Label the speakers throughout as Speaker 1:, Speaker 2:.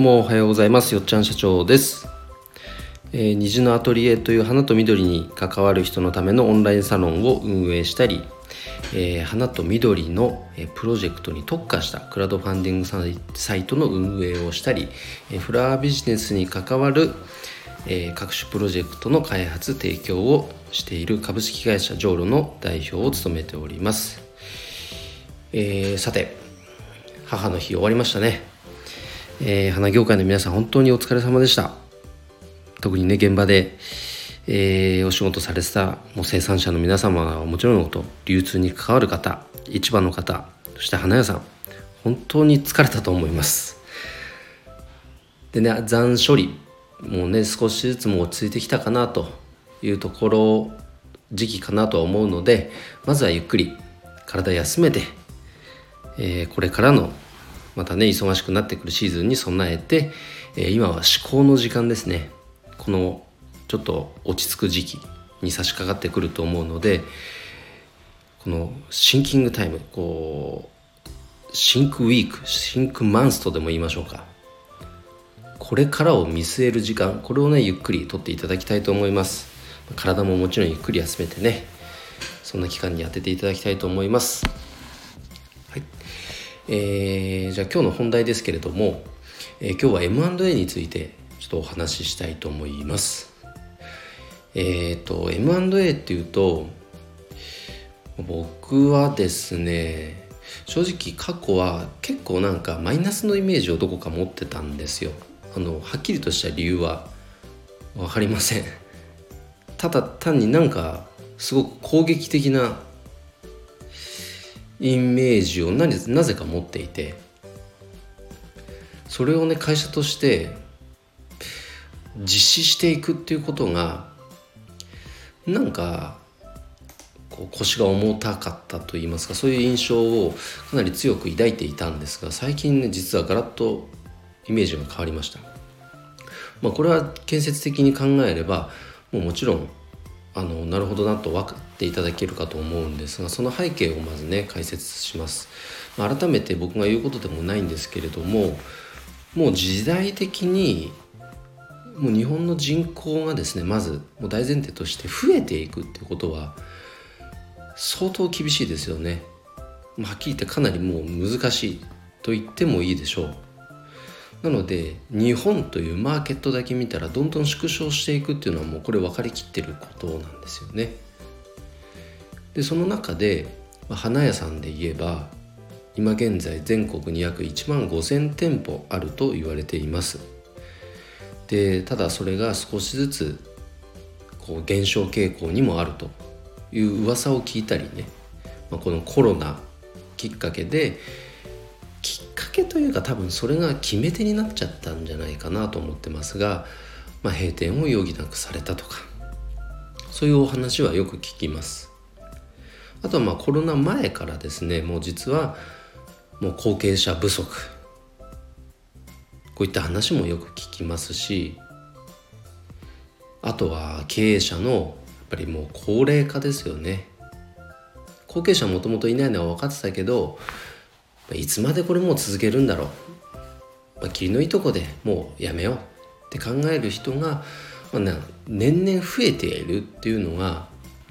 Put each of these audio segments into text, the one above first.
Speaker 1: どうもおはようございます。よっちゃん社長です、えー、虹のアトリエという花と緑に関わる人のためのオンラインサロンを運営したり、えー、花と緑のプロジェクトに特化したクラウドファンディングサイトの運営をしたりえフラワービジネスに関わるえ各種プロジェクトの開発提供をしている株式会社ジョーロの代表を務めております、えー、さて母の日終わりましたね、えー、花業界の皆さん本当にお疲れ様でした。特にね現場で、えー、お仕事されてたもう生産者の皆様はもちろんのこと流通に関わる方市場の方そして花屋さん本当に疲れたと思います。でね残処理もうね少しずつも落ち着いてきたかなというところ時期かなとは思うのでまずはゆっくり体休めて、えー、これからのまたね忙しくなってくるシーズンに備えて、えー、今は思考の時間ですね。このちょっと落ち着く時期に差し掛かってくると思うのでこのシンキングタイムこうシンクウィークシンクマンスとでも言いましょうか。これからを見据える時間これをねゆっくりとっていただきたいと思います。体ももちろんゆっくり休めてねそんな期間に当てていただきたいと思います。はい。えー、じゃあ今日の本題ですけれども、えー、今日は M&A についてちょっとお話ししたいと思います。えっ、ー、と M&A っていうと僕はですね正直過去は結構なんかマイナスのイメージをどこか持ってたんですよ。あのはっきりとした理由は分かりません。ただ単になんかすごく攻撃的なイメージをなぜか持っていてそれをね会社として実施していくっていうことがなんかこう腰が重たかったと言いますかそういう印象をかなり強く抱いていたんですが最近ね実はガラッとイメージが変わりました。まあ、これは建設的に考えればもうもちろんあのなるほどなと分かっていただけるかと思うんですがその背景をまずね解説します、まあ、改めて僕が言うことでもないんですけれどももう時代的にもう日本の人口がですねまずもう大前提として増えていくっていうことは相当厳しいですよね。まあはっきり言ってかなりもう難しいと言ってもいいでしょう。なので日本というマーケットだけ見たらどんどん縮小していくっていうのはもうこれ分かりきってることなんですよね。でその中で、花屋さんで言えば今現在全国に約1万5,000店舗あると言われています。でただそれが少しずつこう減少傾向にもあるという噂を聞いたりね、まあ、このコロナきっかけでけというか多分それが決め手になっちゃったんじゃないかなと思ってますが、まあ、閉店を余儀なくされたとかそういうお話はよく聞きます。あとはまあコロナ前からですねもう実はもう後継者不足。こういった話もよく聞きますしあとは経営者のやっぱりもう高齢化ですよね。後継者もともといないのは分かってたけどいつまでこれもう続けるんだろう、まあ、霧のいいとこでもうやめようって考える人が、まあ、ね年々増えているっていうのが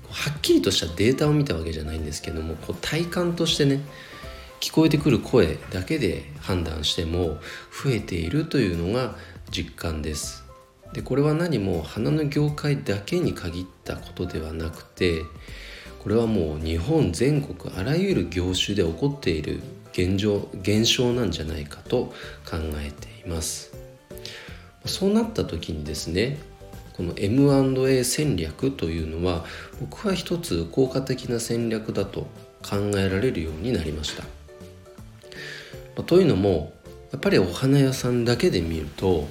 Speaker 1: はっきりとしたデータを見たわけじゃないんですけどもこう体感としてね聞こえてくる声だけで判断しても増えているというのが実感です。でこれは何も花の業界だけに限ったことではなくてこれはもう日本全国あらゆる業種で起こっている現状現象なんじゃないかと考えています。そうなった時にですねこの M&A 戦略というのは僕は一つ効果的な戦略だと考えられるようになりました。というのもやっぱりお花屋さんだけで見ると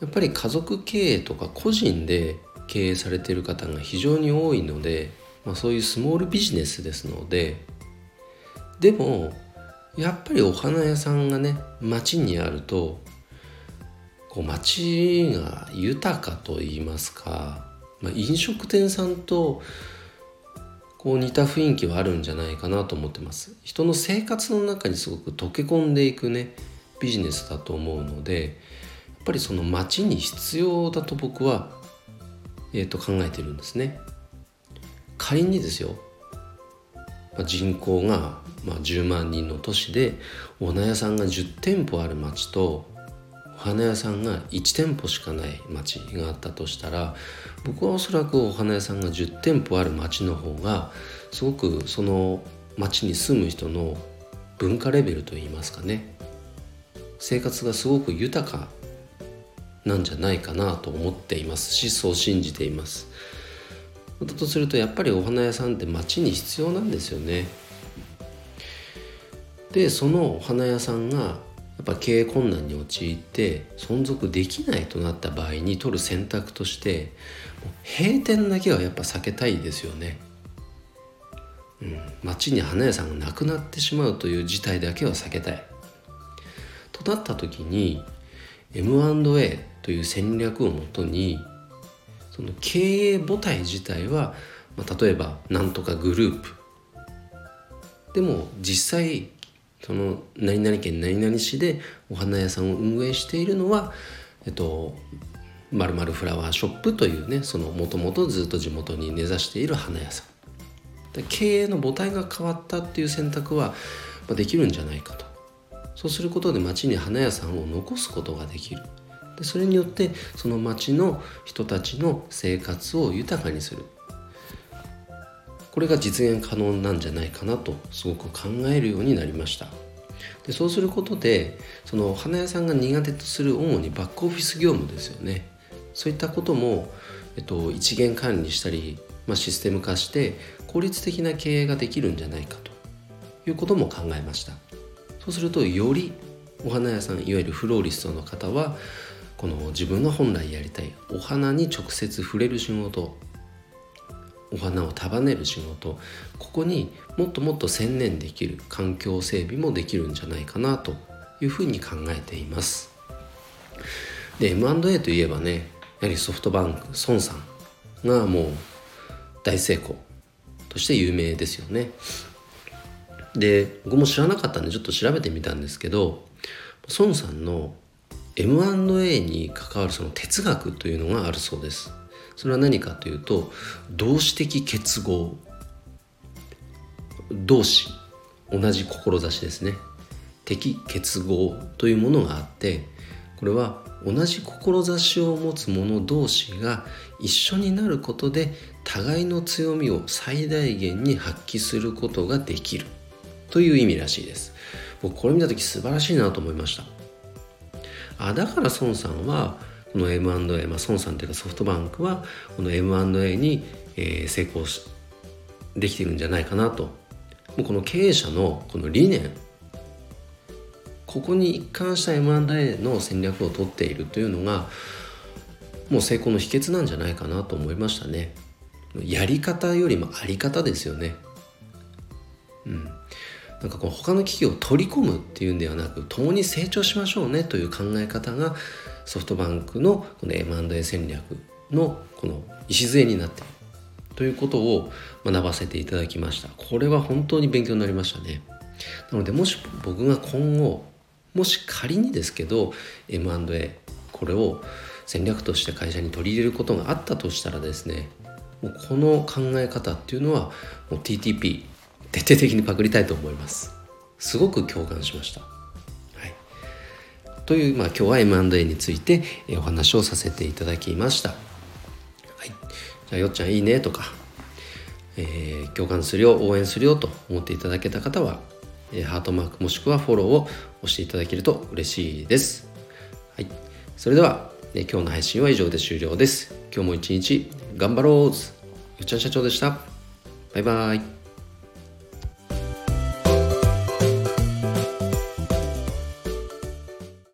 Speaker 1: やっぱり家族経営とか個人で経営されている方が非常に多いので、まあ、そういうスモールビジネスですのででもやっぱりお花屋さんがね町にあるとこう町が豊かと言いますか、まあ、飲食店さんとこう似た雰囲気はあるんじゃないかなと思ってます人の生活の中にすごく溶け込んでいくねビジネスだと思うのでやっぱりその町に必要だと僕は、えー、と考えてるんですね。仮にですよ、人口が、ま、10万人の都市でお花屋さんが10店舗ある町とお花屋さんが1店舗しかない町があったとしたら僕はおそらくお花屋さんが10店舗ある町の方がすごくその町に住む人の文化レベルといいますかね生活がすごく豊かなんじゃないかなと思っていますしそう信じています。だとするとやっぱりお花屋さんって町に必要なんですよねでそのお花屋さんがやっぱ経営困難に陥って存続できないとなった場合に取る選択として閉店だけはやっぱ避けたいですよねうん、町に花屋さんがなくなってしまうという事態だけは避けたい。となった時に M&A という戦略をもとにその経営母体自体は、まあ、例えばなんとかグループ。でも実際その何々県何々市でお花屋さんを運営しているのはえっとまるフラワーショップというねそのもともとずっと地元に根ざしている花屋さん。経営の母体が変わったっていう選択はできるんじゃないかと。そうすることで町に花屋さんを残すことができる。でそれによってその町の人たちの生活を豊かにする。これが実現可能なんじゃないかなとすごく考えるようになりました。でそうすることでその花屋さんが苦手とする主にバックオフィス業務ですよね。そういったことも、えっと、一元管理したり、まあ、システム化して効率的な経営ができるんじゃないかと。いうことも考えました。そうするとよりお花屋さんいわゆるフローリストの方はこの自分が本来やりたいお花に直接触れる仕事お花を束ねる仕事ここにもっともっと専念できる環境整備もできるんじゃないかなというふうに考えていますで M&A といえばねやはりソフトバンク孫さんがもう大成功として有名ですよね。で僕も知らなかったんでちょっと調べてみたんですけど孫さんの M&A に関わるその哲学というのがあるそうです。それは何かというと同志的結合。同志同じ志ですね。敵結合というものがあってこれは同じ志を持つ者同士が一緒になることで互いの強みを最大限に発揮することができるという意味らしいです。僕これ見た時素晴らしいなと思いました。あだから孫さんはこの M&A、まあ、孫さんというかソフトバンクはこの M&A に、えー、成功しできてるんじゃないかなと。もうこの経営者のこの理念。ここに一貫した M&A の戦略を取っているというのがもう成功の秘訣なんじゃないかなと思いましたね。やり方よりもあり方ですよね。うん。なんかこう他の企業を取り込むっていうんではなく共に成長しましょうねという考え方がソフトバンクのこの M&A 戦略のこの礎になっている。ということを学ばせていただきました。これは本当に勉強になりましたね。なのでもし僕が今後もし仮にですけど M&A これを戦略として会社に取り入れることがあったとしたらですねもうこの考え方っていうのはもう TTP 徹底的にパクりたいと思いますすごく共感しました、はい、という、まあ、今日は M&A についてお話をさせていただきました、はい、じゃあよっちゃんいいねとか、えー、共感するよ応援するよと思っていただけた方はハートマークもしくはフォローを押していただけると嬉しいです。はい。それでは、今日の配信は以上で終了です。今日も一日頑張ろうよっちゃん社長でした。バイバイ。